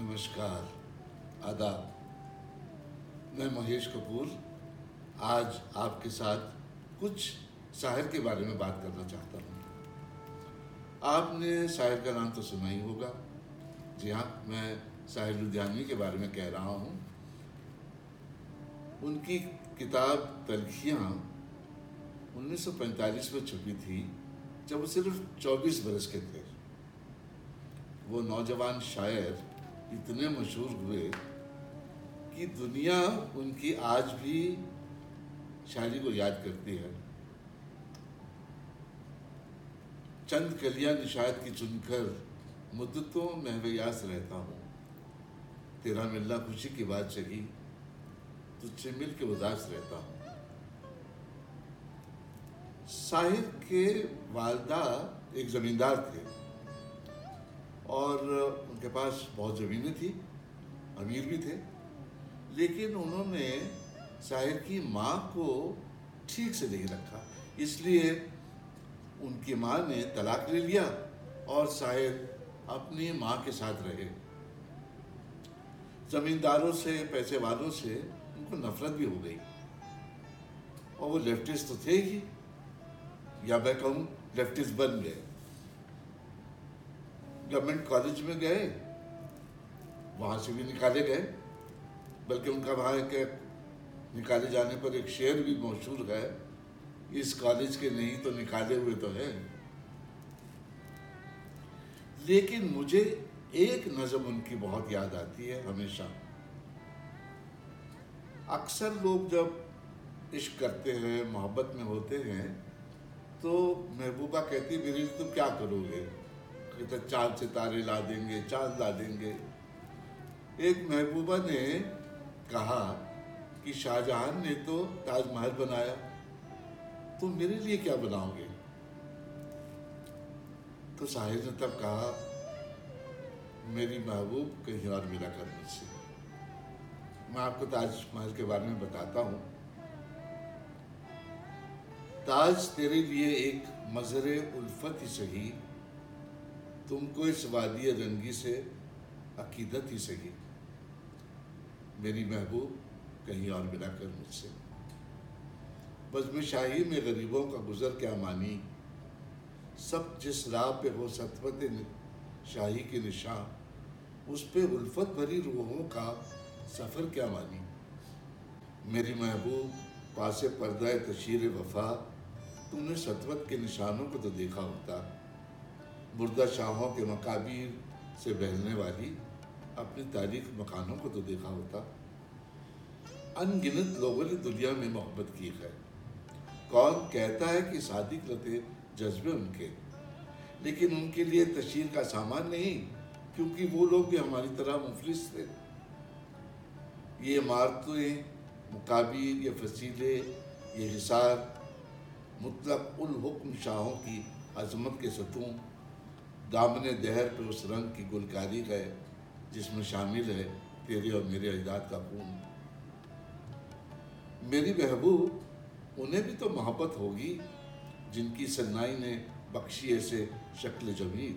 नमस्कार, आदाब। मैं महेश कपूर आज आपके साथ कुछ शायर के बारे में बात करना चाहता हूँ। आपने शायर का नाम तो सुना ही होगा। जी हाँ मैं शाहिर लुधियानवी के बारे में कह रहा हूँ। उनकी किताब तलखियाँ 1945 में छपी थी, जब वो सिर्फ़ 24 बरस के थे। वो नौजवान शायर इतने मशहूर हुए कि दुनिया उनकी आज भी शायरी को याद करती है। चंद कलियाँ निशात की चुनकर मुद्दतों महवयास रहता हूँ। तेरा मिलना खुशी की बात चली, तुझसे मिल के उदास रहता हूँ। साहिर के वालदा एक जमींदार थे। और उनके पास बहुत ज़मीनें थी, अमीर भी थे, लेकिन उन्होंने साहिर की माँ को ठीक से नहीं रखा। इसलिए उनकी माँ ने तलाक ले लिया और साहिर अपनी माँ के साथ रहे। ज़मींदारों से, पैसे वालों से उनको नफरत भी हो गई। और वो लेफ्टिस्ट तो थे ही। या मैं कहूँ, लेफ्टिस्ट बन गए। गवर्नमेंट कॉलेज में गए, वहाँ से भी निकाले गए, बल्कि उनका वहाँ के निकाले जाने पर एक शेर भी मशहूर है, इस कॉलेज के नहीं तो निकाले हुए तो है। लेकिन मुझे एक नज़म उनकी बहुत याद आती है हमेशा। अक्सर लोग जब इश्क करते हैं, मोहब्बत में होते हैं तो महबूबा कहती मेरे तुम क्या करोगे? कहते चाँद सितारे ला देंगे, चाँद ला देंगे। एक महबूबा ने कहा कि शाहजहां ने तो ताजमहल बनाया तो मेरे लिए क्या बनाओगे? तो साहिर ने तब कहा, मेरी महबूब कहीं और मिला कर मुझसे। मैं आपको ताजमहल के बारे में बताता हूँ। ताज तेरे लिए एक मजर उल्फत ही सही तुमको इस वादी रंगी से अकीदत ही सही। मेरी महबूब, कहीं और मिला कर मुझसे बज़म शाही में गरीबों का गुज़र क्या मानी? सब जिस राह पे हो सतवत शाही के निशान उस पे उल्फत भरी रूहों का सफ़र क्या मानी? मेरी महबूब, पासे पर्दा तशीर वफा तुमने सतवत के निशानों को तो देखा होता। मुर्दा शाहों के मकाबीर से बहलने वाली अपनी तारीख मकानों को तो देखा होता। अनगिनत लोगों ने दुनिया में मोहब्बत की है। कौन कहता है कि शादी करते जज्बे उनके? लेकिन उनके लिए तशीर का सामान नहीं, क्योंकि वो लोग भी हमारी तरह मुफलिस थे। ये इमारतें, मुकाबिर, ये फसीले, ये हिसार, मुतलक उल हुक्म शाहों की अजमत के सतून दामन दहर पर उस रंग की गुलकारी है, जिसमें शामिल है तेरे और मेरे अजदाद का खून। मेरी महबूब उन्हें भी तो मोहब्बत होगी, जिनकी सन्नाई ने बख्शी ऐसे शक्ल जमील।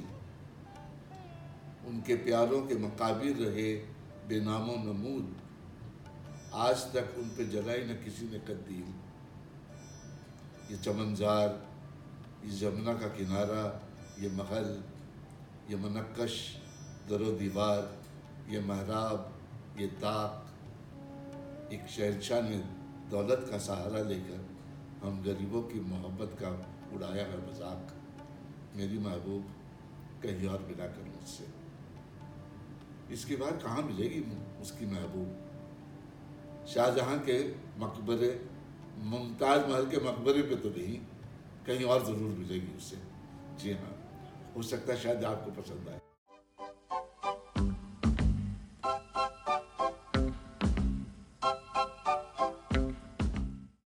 उनके प्यारों के मकाबिर रहे बेनामो नमूद, आज तक उन पर जलाई न किसी ने कद्दील ये चमनजार, ये जमुना का किनारा, ये महल ये मनक्कश, दरो दीवार, ये महराब, ये ताक एक शहनशाह ने दौलत का सहारा लेकर हम गरीबों की मोहब्बत का उड़ाया है मज़ाक। मेरी महबूब, कहीं और मिला कर मुझसे। इसके बाद कहाँ मिलेगी उसकी महबूब? शाहजहां के मकबरे, मुमताज़ महल के मकबरे पे तो नहीं, कहीं और ज़रूर मिलेगी उससे जी हाँ। हो सकता है शायद आपको पसंद आए।